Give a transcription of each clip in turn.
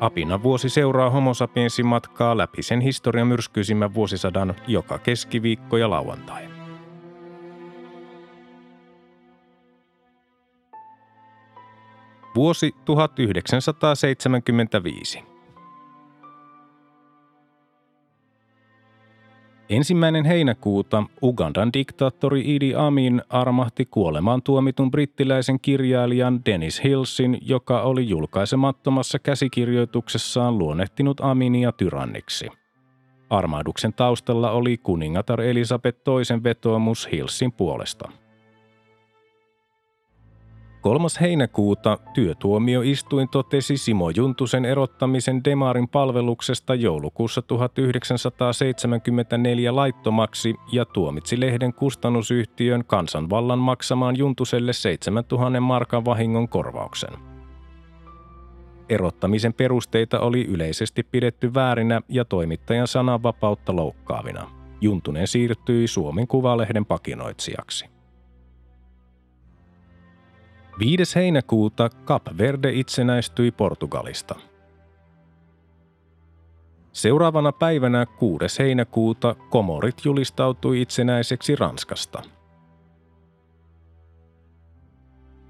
Apina vuosi seuraa Homo matkaa läpi sen historian myrskyisimmän vuosisadan joka keskiviikko ja lauantai. Vuosi 1975. Ensimmäinen heinäkuuta Ugandan diktaattori Idi Amin armahti kuolemaan tuomitun brittiläisen kirjailijan Dennis Hillsin, joka oli julkaisemattomassa käsikirjoituksessaan luonnehtinut Aminia tyranniksi. Armahduksen taustalla oli kuningatar Elisabeth toisen vetoomus Hillsin puolesta – 3. heinäkuuta työtuomioistuin totesi Simo Juntusen erottamisen Demarin palveluksesta joulukuussa 1974 laittomaksi ja tuomitsi lehden kustannusyhtiön kansanvallan maksamaan Juntuselle 7000 markan vahingon korvauksen. Erottamisen perusteita oli yleisesti pidetty väärinä ja toimittajan sananvapautta loukkaavina. Juntunen siirtyi Suomen Kuvalehden pakinoitsijaksi. 5. heinäkuuta Cap Verde itsenäistyi Portugalista. Seuraavana päivänä 6. heinäkuuta Komorit julistautui itsenäiseksi Ranskasta.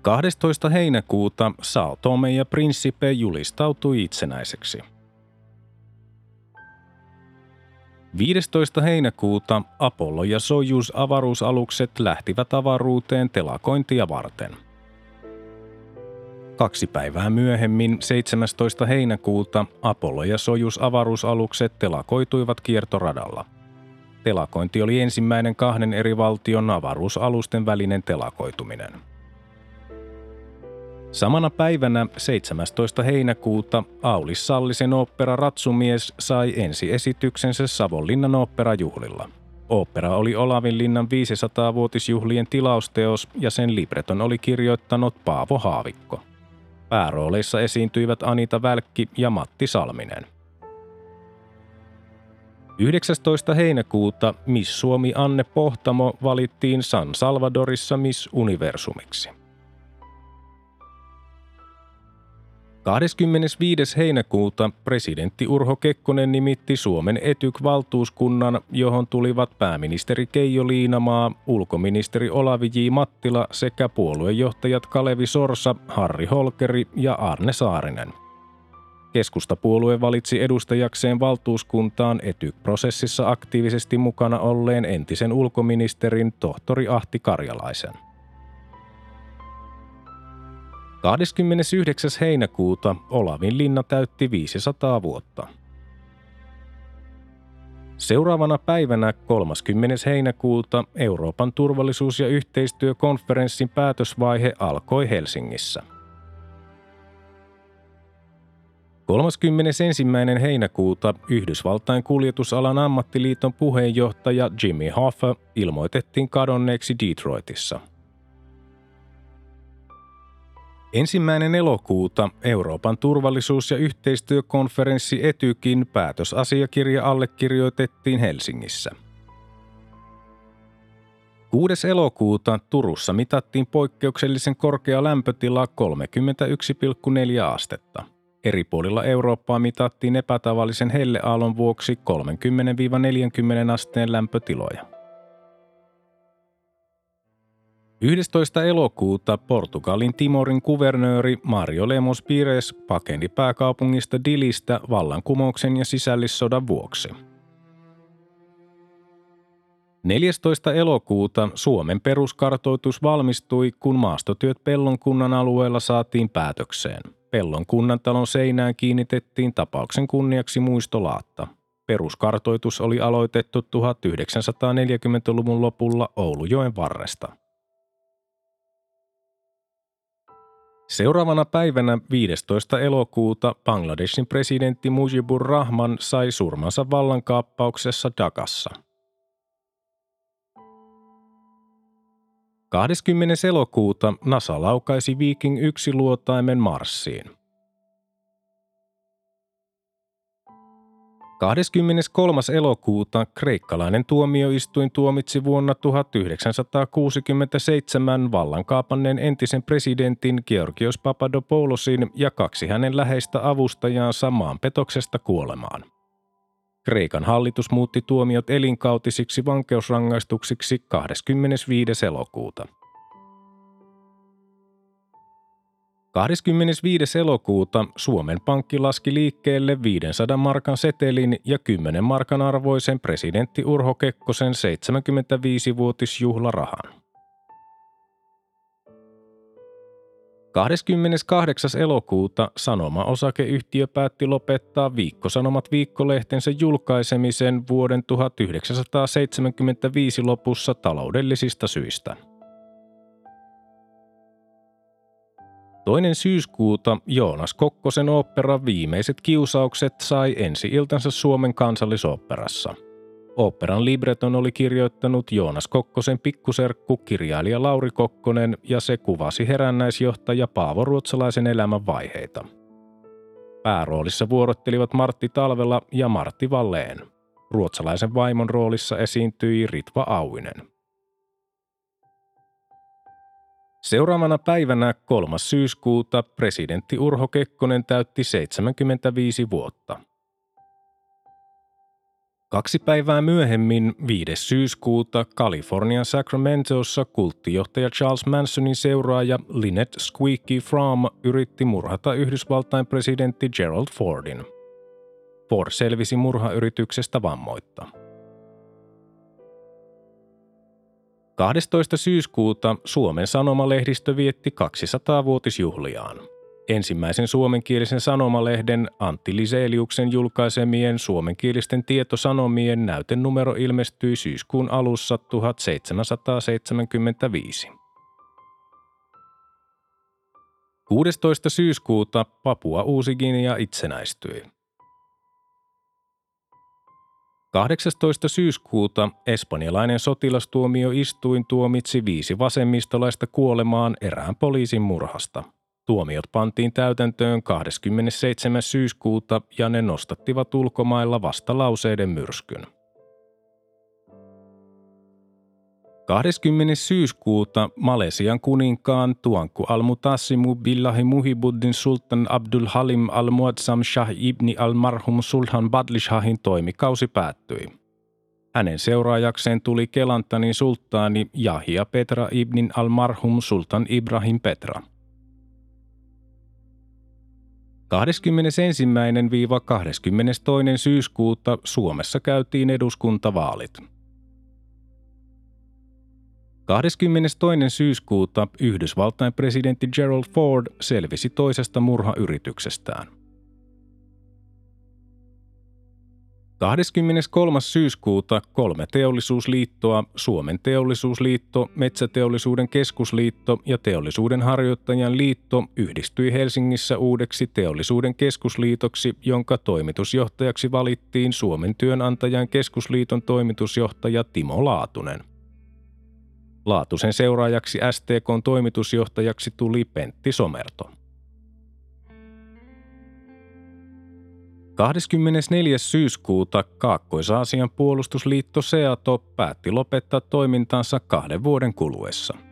12. heinäkuuta Sao Tome ja Principe julistautui itsenäiseksi. 15. heinäkuuta Apollo ja Soyuz avaruusalukset lähtivät avaruuteen telakointia varten – Kaksi päivää myöhemmin, 17. heinäkuuta, Apollo ja Sojus avaruusalukset telakoituivat kiertoradalla. Telakointi oli ensimmäinen kahden eri valtion avaruusalusten välinen telakoituminen. Samana päivänä 17. heinäkuuta Aulis Sallisen opera Ratsumies sai ensiesityksensä Savonlinnan oopperajuhlilla. Opera oli Olavinlinnan 500-vuotisjuhlien tilausteos ja sen libreton oli kirjoittanut Paavo Haavikko. Päärooleissa esiintyivät Anita Välkki ja Matti Salminen. 19. heinäkuuta Miss Suomi Anne Pohtamo valittiin San Salvadorissa Miss Universumiksi. 25. heinäkuuta presidentti Urho Kekkonen nimitti Suomen etyk-valtuuskunnan, johon tulivat pääministeri Keijo Liinamaa, ulkoministeri Olavi J. Mattila sekä puoluejohtajat Kalevi Sorsa, Harri Holkeri ja Arne Saarinen. Keskustapuolue valitsi edustajakseen valtuuskuntaan etyk-prosessissa aktiivisesti mukana olleen entisen ulkoministerin tohtori Ahti Karjalaisen. 29. heinäkuuta Olavin linna täytti 500 vuotta. Seuraavana päivänä 30. heinäkuuta Euroopan turvallisuus- ja yhteistyökonferenssin päätösvaihe alkoi Helsingissä. 31. heinäkuuta Yhdysvaltain kuljetusalan ammattiliiton puheenjohtaja Jimmy Hoffa ilmoitettiin kadonneeksi Detroitissa – Ensimmäinen elokuuta Euroopan turvallisuus- ja yhteistyökonferenssi Etykin päätösasiakirja allekirjoitettiin Helsingissä. 6. elokuuta Turussa mitattiin poikkeuksellisen korkea lämpötila 31,4 astetta. Eri puolilla Eurooppaa mitattiin epätavallisen helleaallon vuoksi 30-40 asteen lämpötiloja. 11. elokuuta Portugalin Timorin kuvernööri Mario Lemos Pires pakeni pääkaupungista Dilistä vallankumouksen ja sisällissodan vuoksi. 14. elokuuta Suomen peruskartoitus valmistui, kun maastotyöt Pellon kunnan alueella saatiin päätökseen. Pellon kunnan talon seinään kiinnitettiin tapauksen kunniaksi muistolaatta. Peruskartoitus oli aloitettu 1940-luvun lopulla Oulujoen varresta. Seuraavana päivänä 15. elokuuta Bangladeshin presidentti Mujibur Rahman sai surmansa vallankaappauksessa Dakassa. 20. elokuuta NASA laukaisi Viking 1 luotaimen Marsiin. 23. elokuuta kreikkalainen tuomioistuin tuomitsi vuonna 1967 vallankaapaneen entisen presidentin Georgios Papadopoulosin ja kaksi hänen läheistä avustajaansa maanpetoksesta kuolemaan. Kreikan hallitus muutti tuomiot elinkautisiksi vankeusrangaistuksiksi 25. elokuuta. 25. elokuuta Suomen Pankki laski liikkeelle 500 markan setelin ja 10 markan arvoisen presidentti Urho Kekkosen 75-vuotisjuhlarahan. 28. elokuuta Sanoma-osakeyhtiö päätti lopettaa Viikkosanomat viikkolehtensä julkaisemisen vuoden 1975 lopussa taloudellisista syistä. Toinen syyskuuta Joonas Kokkosen opera Viimeiset kiusaukset sai ensi-iltansa Suomen kansallisoopperassa. Operan libreton oli kirjoittanut Joonas Kokkosen pikkuserkku kirjailija Lauri Kokkonen ja se kuvasi herännäisjohtaja Paavo Ruotsalaisen elämän vaiheita. Pääroolissa vuorottelivat Martti Talvela ja Martti Valleen. Ruotsalaisen vaimon roolissa esiintyi Ritva Auinen. Seuraavana päivänä 3. syyskuuta presidentti Urho Kekkonen täytti 75 vuotta. Kaksi päivää myöhemmin, 5. syyskuuta, Kalifornian Sacramentossa kulttijohtaja Charles Mansonin seuraaja Lynette Squeaky Fromm yritti murhata Yhdysvaltain presidentti Gerald Fordin. Ford selvisi murhayrityksestä vammoitta. 12. syyskuuta Suomen Sanomalehdistö vietti 200-vuotisjuhliaan. Ensimmäisen suomenkielisen sanomalehden Antti Liseliuksen julkaisemien suomenkielisten tietosanomien näytenumero ilmestyi syyskuun alussa 1775. 16. syyskuuta Papua Uusi-Guinea itsenäistyi. 18. syyskuuta espanjalainen sotilastuomioistuin tuomitsi viisi vasemmistolaista kuolemaan erään poliisin murhasta. Tuomiot pantiin täytäntöön 27. syyskuuta ja ne nostattivat ulkomailla vastalauseiden myrskyn. 20. syyskuuta Malesian kuninkaan Tuanku al-Mutassimu Billahi Muhibuddin Sultan Abdul Halim al-Muazzam Shah ibni al-Marhum Sulhan Badlishahin toimikausi päättyi. Hänen seuraajakseen tuli Kelantanin sulttaani Jahia Petra ibnin al-Marhum Sultan Ibrahim Petra. 21-22. syyskuuta Suomessa käytiin eduskuntavaalit – 22. syyskuuta Yhdysvaltain presidentti Gerald Ford selvisi toisesta murhayrityksestään. 23. syyskuuta kolme teollisuusliittoa, Suomen teollisuusliitto, Metsäteollisuuden keskusliitto ja Teollisuuden harjoittajan liitto yhdistyi Helsingissä uudeksi teollisuuden keskusliitoksi, jonka toimitusjohtajaksi valittiin Suomen työnantajan keskusliiton toimitusjohtaja Timo Laatunen – Laatusen seuraajaksi STKn toimitusjohtajaksi tuli Pentti Somerto. 24. syyskuuta Kaakkois-Aasian puolustusliitto SEATO päätti lopettaa toimintansa kahden vuoden kuluessa –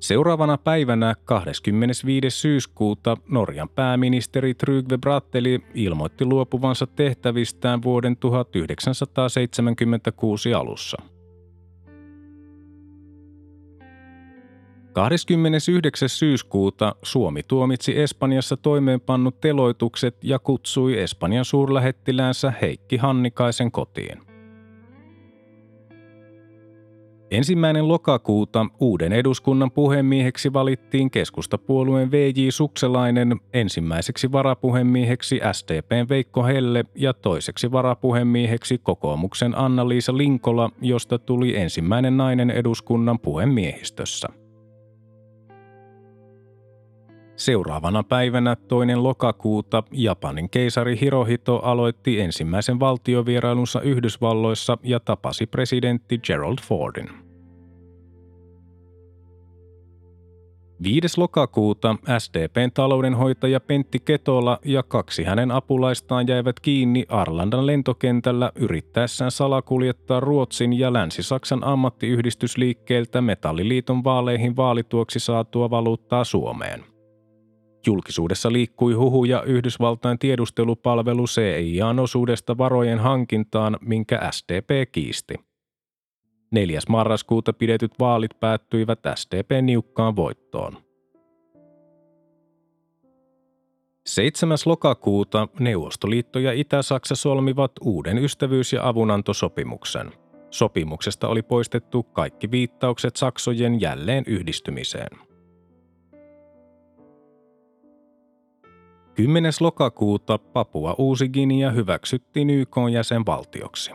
Seuraavana päivänä 25. syyskuuta Norjan pääministeri Trygve Bratteli ilmoitti luopuvansa tehtävistään vuoden 1976 alussa. 29. syyskuuta Suomi tuomitsi Espanjassa toimeenpannut teloitukset ja kutsui Espanjan suurlähettiläänsä Heikki Hannikaisen kotiin. Ensimmäinen lokakuuta uuden eduskunnan puhemieheksi valittiin keskustapuolueen VJ Sukselainen, ensimmäiseksi varapuhemieheksi SDPn Veikko Helle ja toiseksi varapuhemieheksi kokoomuksen Anna-Liisa Linkola, josta tuli ensimmäinen nainen eduskunnan puhemiehistössä. Seuraavana päivänä toinen lokakuuta Japanin keisari Hirohito aloitti ensimmäisen valtiovierailunsa Yhdysvalloissa ja tapasi presidentti Gerald Fordin. 5. lokakuuta SDPn taloudenhoitaja Pentti Ketola ja kaksi hänen apulaistaan jäivät kiinni Arlandan lentokentällä yrittäessään salakuljettaa Ruotsin ja Länsi-Saksan ammattiyhdistysliikkeeltä Metalliliiton vaaleihin vaalituoksi saatua valuuttaa Suomeen. Julkisuudessa liikkui huhuja Yhdysvaltain tiedustelupalvelu CIAn osuudesta varojen hankintaan, minkä SDP kiisti. 4. marraskuuta pidetyt vaalit päättyivät SDPn niukkaan voittoon. 7. lokakuuta Neuvostoliitto ja Itä-Saksa solmivat uuden ystävyys- ja avunantosopimuksen. Sopimuksesta oli poistettu kaikki viittaukset Saksojen jälleen yhdistymiseen. 10. lokakuuta Papua Uusi-Guinea hyväksyttiin YK jäsenvaltioksi.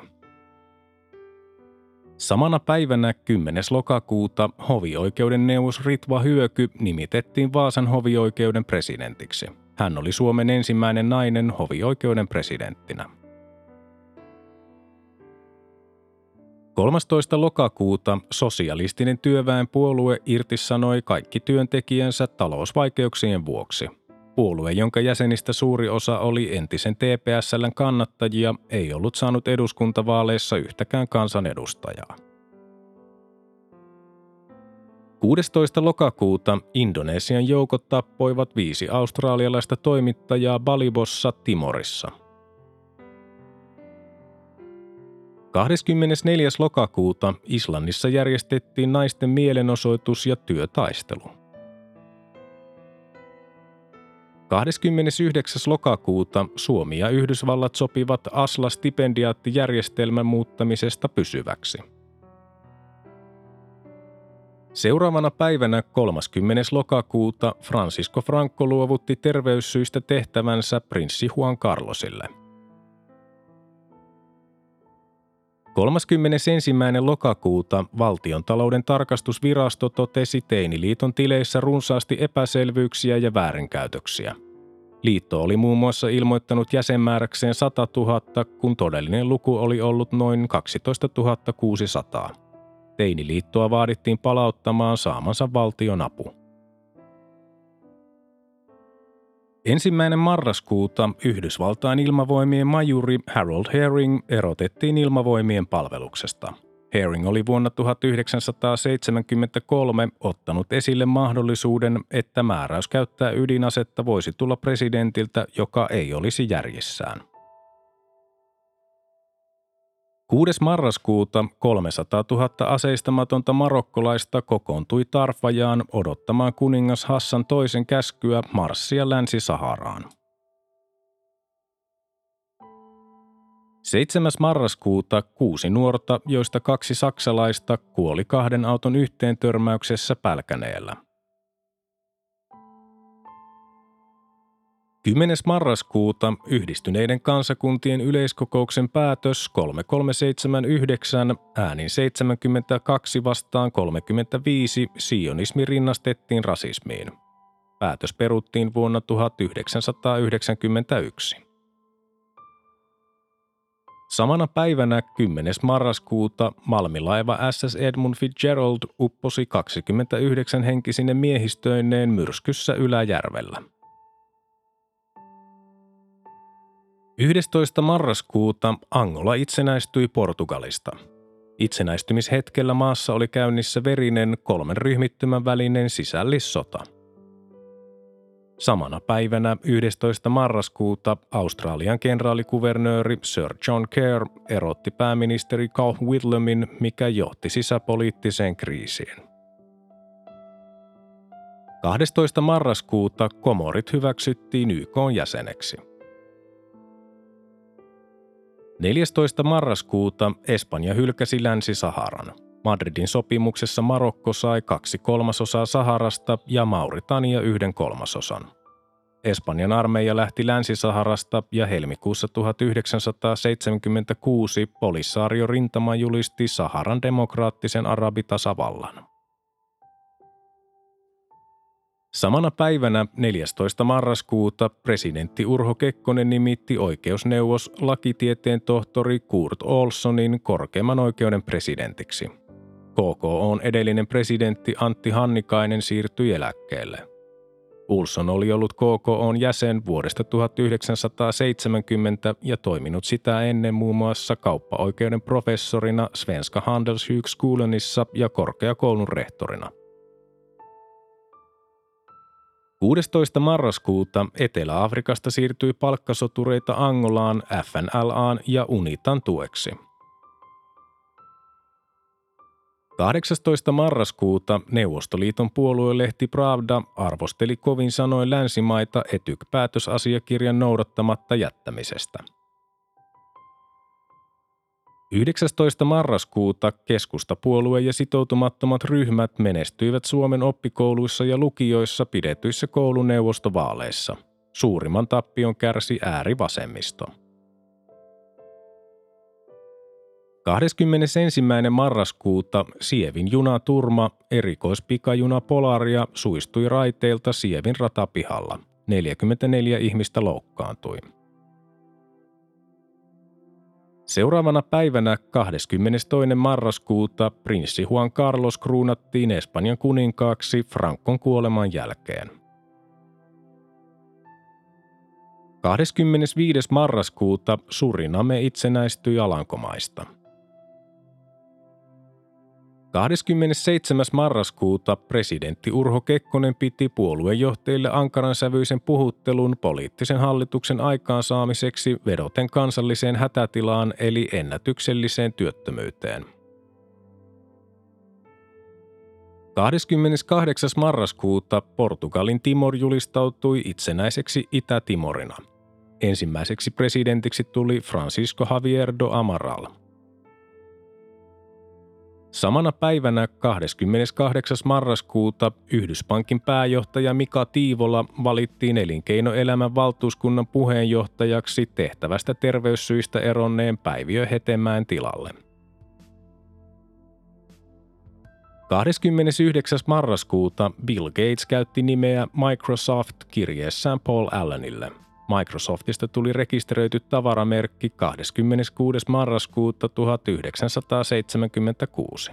Samana päivänä 10. lokakuuta hovioikeuden neuvos Ritva Hyöky nimitettiin Vaasan hovioikeuden presidentiksi. Hän oli Suomen ensimmäinen nainen hovioikeuden presidenttinä. 13. lokakuuta sosialistinen työväenpuolue irtisanoi kaikki työntekijänsä talousvaikeuksien vuoksi – Puolue, jonka jäsenistä suuri osa oli entisen TPSLn kannattajia, ei ollut saanut eduskuntavaaleissa yhtäkään kansanedustajaa. 16. lokakuuta Indonesian joukot tappoivat viisi australialaista toimittajaa Balibossa Timorissa. 24. lokakuuta Islannissa järjestettiin naisten mielenosoitus ja työtaistelu. 29. lokakuuta Suomi ja Yhdysvallat sopivat ASLA-stipendiaattijärjestelmän muuttamisesta pysyväksi. Seuraavana päivänä 30. lokakuuta Francisco Franco luovutti terveyssyistä tehtävänsä prinssi Juan Carlosille. 31. lokakuuta valtion talouden tarkastusvirasto totesi Teiniliiton tileissä runsaasti epäselvyyksiä ja väärinkäytöksiä. Liitto oli muun muassa ilmoittanut jäsenmääräkseen 100 000, kun todellinen luku oli ollut noin 12 600. Teiniliittoa vaadittiin palauttamaan saamansa valtion apu. Ensimmäinen marraskuuta Yhdysvaltain ilmavoimien majuri Harold Herring erotettiin ilmavoimien palveluksesta – Herring oli vuonna 1973 ottanut esille mahdollisuuden, että määräys käyttää ydinasetta voisi tulla presidentiltä, joka ei olisi järjissään. 6. marraskuuta 300 000 aseistamatonta marokkolaista kokoontui Tarfajaan odottamaan kuningas Hassan toisen käskyä marssia Länsi-Saharaan. 7. marraskuuta kuusi nuorta, joista kaksi saksalaista, kuoli kahden auton yhteen törmäyksessä Pälkäneellä. 10. marraskuuta yhdistyneiden kansakuntien yleiskokouksen päätös 3379 äänin 72 vastaan 35 sionismi rinnastettiin rasismiin. Päätös peruttiin vuonna 1991. Samana päivänä 10. marraskuuta Malmilaiva SS Edmund Fitzgerald upposi 29 henkisine miehistöineen myrskyssä Yläjärvellä. 11. marraskuuta Angola itsenäistyi Portugalista. Itsenäistymishetkellä maassa oli käynnissä verinen kolmen ryhmittymän välinen sisällissota – Samana päivänä 11. marraskuuta Australian kenraalikuvernööri Sir John Kerr erotti pääministeri Carl Whitlamin, mikä johti sisäpoliittiseen kriisiin. 12. marraskuuta komorit hyväksyttiin YK jäseneksi. 14. marraskuuta Espanja hylkäsi Länsi-Saharan. Madridin sopimuksessa Marokko sai kaksi kolmasosaa Saharasta ja Mauritania yhden kolmasosan. Espanjan armeija lähti Länsi-Saharasta ja helmikuussa 1976 Polisaario rintama julisti Saharan demokraattisen arabitasavallan. Samana päivänä 14. marraskuuta presidentti Urho Kekkonen nimitti oikeusneuvos lakitieteen tohtori Kurt Olsonin korkeimman oikeuden presidentiksi. KKOn edellinen presidentti Antti Hannikainen siirtyi eläkkeelle. Ulson oli ollut KKOn jäsen vuodesta 1970 ja toiminut sitä ennen muun muassa kauppaoikeuden professorina Svenska Handelshögskolanissa ja korkeakoulun rehtorina – 16. marraskuuta Etelä-Afrikasta siirtyi palkkasotureita Angolaan FNLAan ja UNITAn tueksi. 18. marraskuuta Neuvostoliiton puoluelehti Pravda arvosteli kovin sanoin länsimaita etyk-päätösasiakirjan noudattamatta jättämisestä – 19. marraskuuta keskustapuolue ja sitoutumattomat ryhmät menestyivät Suomen oppikouluissa ja lukioissa pidetyissä kouluneuvostovaaleissa. Suurimman tappion kärsi äärivasemmisto. 21. marraskuuta Sievin junaturma, erikoispikajuna Polaria, suistui raiteilta Sievin ratapihalla. 44 ihmistä loukkaantui. Seuraavana päivänä 22. marraskuuta prinssi Juan Carlos kruunattiin Espanjan kuninkaaksi Frankon kuoleman jälkeen. 25. marraskuuta Suriname itsenäistyi Alankomaista – 27. marraskuuta presidentti Urho Kekkonen piti puoluejohtajille ankaran sävyisen puhuttelun poliittisen hallituksen aikaansaamiseksi vedoten kansalliseen hätätilaan eli ennätykselliseen työttömyyteen. 28. marraskuuta Portugalin Timor julistautui itsenäiseksi Itä-Timorina. Ensimmäiseksi presidentiksi tuli Francisco Javier do Amaral – Samana päivänä 28. marraskuuta Yhdyspankin pääjohtaja Mika Tiivola valittiin elinkeinoelämän valtuuskunnan puheenjohtajaksi tehtävästä terveyssyistä eronneen Päiviö Hetemäen tilalle. 29. marraskuuta Bill Gates käytti nimeä Microsoft kirjeessään Paul Allenille – Microsoftista tuli rekisteröity tavaramerkki 26. marraskuuta 1976.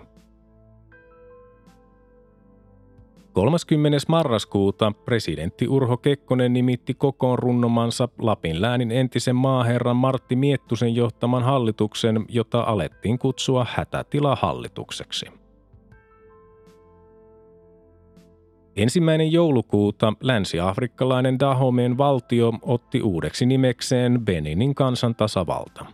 30. marraskuuta presidentti Urho Kekkonen nimitti kokoon runnomansa Lapin läänin entisen maaherran Martti Miettusen johtaman hallituksen, jota alettiin kutsua hätätilahallitukseksi. Ensimmäinen joulukuuta länsi-afrikkalainen Dahomen valtio otti uudeksi nimekseen Beninin kansantasavalta.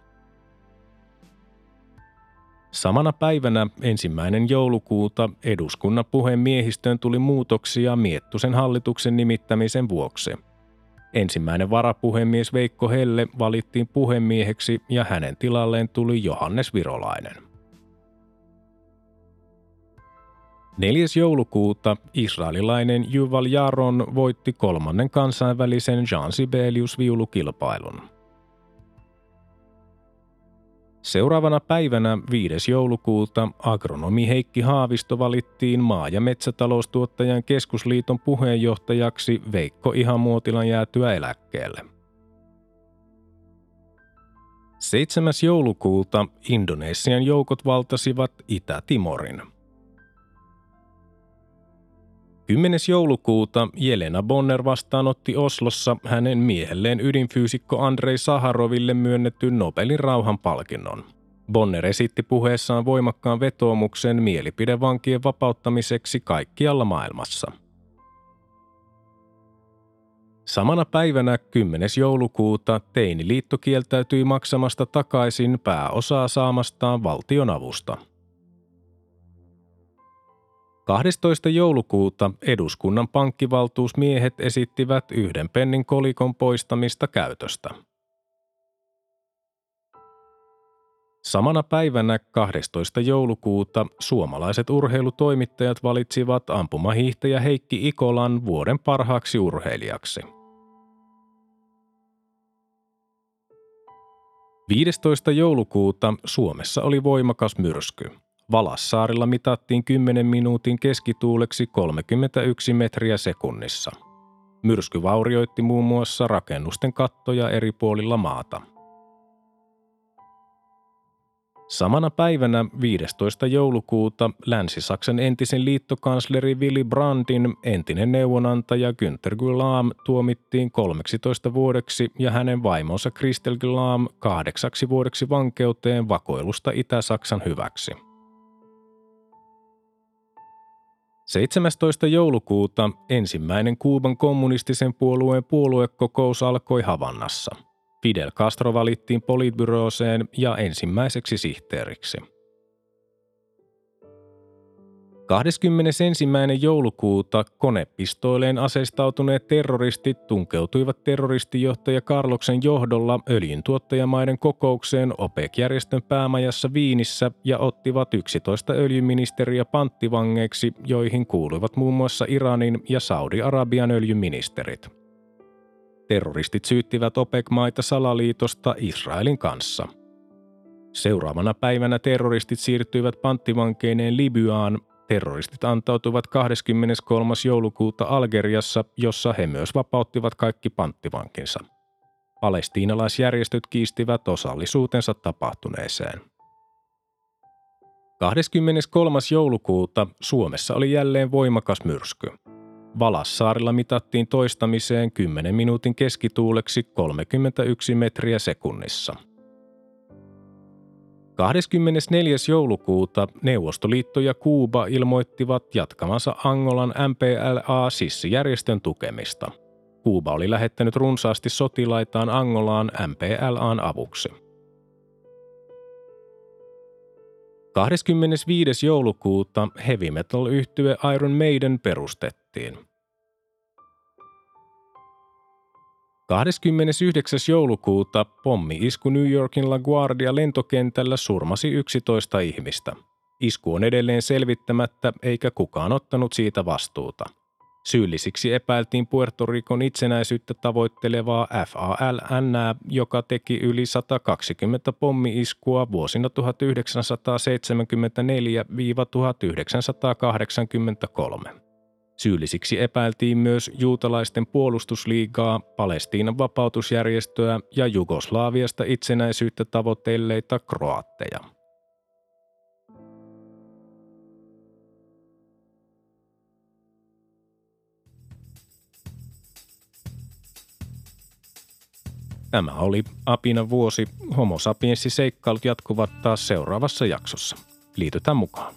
Samana päivänä ensimmäinen joulukuuta eduskunnan puhemiehistöön tuli muutoksia Miettusen hallituksen nimittämisen vuoksi. Ensimmäinen varapuhemies Veikko Helle valittiin puhemieheksi ja hänen tilalleen tuli Johannes Virolainen. 4. joulukuuta israelilainen Juval Jaron voitti kolmannen kansainvälisen Jean Sibelius viulukilpailun. Seuraavana päivänä 5. joulukuuta agronomi Heikki Haavisto valittiin maa- ja metsätaloustuottajan keskusliiton puheenjohtajaksi Veikko Ihamuotilan jäätyä eläkkeelle. 7. joulukuuta Indonesian joukot valtasivat Itä-Timorin – 10. joulukuuta Jelena Bonner vastaanotti Oslossa hänen miehelleen ydinfyysikko Andrei Saharoville myönnetyn Nobelin rauhanpalkinnon. Bonner esitti puheessaan voimakkaan vetoomuksen mielipidevankien vapauttamiseksi kaikkialla maailmassa. Samana päivänä 10. joulukuuta Teiniliitto kieltäytyi maksamasta takaisin pääosaa saamastaan valtionavusta – 12. joulukuuta eduskunnan pankkivaltuusmiehet esittivät yhden pennin kolikon poistamista käytöstä. Samana päivänä 12. joulukuuta suomalaiset urheilutoimittajat valitsivat ampumahiihtäjä Heikki Ikolan vuoden parhaaksi urheilijaksi. 15. joulukuuta Suomessa oli voimakas myrsky – Valassaarilla mitattiin 10 minuutin keskituuleksi 31 metriä sekunnissa. Myrsky vaurioitti muun muassa rakennusten kattoja eri puolilla maata – Samana päivänä 15. joulukuuta Länsi-Saksan entisen liittokansleri Willy Brandtin entinen neuvonantaja Günther Gulam tuomittiin 13 vuodeksi ja hänen vaimonsa Christel Gulam kahdeksaksi vuodeksi vankeuteen vakoilusta Itä-Saksan hyväksi. 17. joulukuuta ensimmäinen Kuuban kommunistisen puolueen puoluekokous alkoi Havannassa – Fidel Castro valittiin politbyrooseen ja ensimmäiseksi sihteeriksi. 21. joulukuuta konepistoileen aseistautuneet terroristit tunkeutuivat terroristijohtaja Karloksen johdolla öljyntuottajamaiden kokoukseen OPEC-järjestön päämajassa Viinissä ja ottivat 11 öljyministeriä panttivangeiksi, joihin kuuluivat muun muassa Iranin ja Saudi-Arabian öljyministerit. Terroristit syyttivät OPEC-maita salaliitosta Israelin kanssa. Seuraavana päivänä terroristit siirtyivät panttivankeineen Libyaan. Terroristit antautuivat 23. joulukuuta Algeriassa, jossa he myös vapauttivat kaikki panttivankinsa. Palestiinalaisjärjestöt kiistivät osallisuutensa tapahtuneeseen. 23. joulukuuta Suomessa oli jälleen voimakas myrsky – Valassaarilla mitattiin toistamiseen 10 minuutin keskituuleksi 31 metriä sekunnissa. 24. joulukuuta Neuvostoliitto ja Kuuba ilmoittivat jatkamansa Angolan MPLA-sissijärjestön tukemista. Kuuba oli lähettänyt runsaasti sotilaitaan Angolaan MPLAn avuksi. 25. joulukuuta heavy metal-yhtye Iron Maiden perustettiin. 29. joulukuuta pommi-isku New Yorkin LaGuardia lentokentällä surmasi 11 ihmistä. Isku on edelleen selvittämättä eikä kukaan ottanut siitä vastuuta. Syyllisiksi epäiltiin Puerto Ricon itsenäisyyttä tavoittelevaa FALN, joka teki yli 120 pommi-iskua vuosina 1974-1983. Syyllisiksi epäiltiin myös juutalaisten puolustusliigaa, Palestiinan vapautusjärjestöä ja Jugoslaaviasta itsenäisyyttä tavoitelleita kroatteja. Tämä oli Apina vuosi. Homo sapiensi seikkailut jatkuvat taas seuraavassa jaksossa. Liitytään mukaan.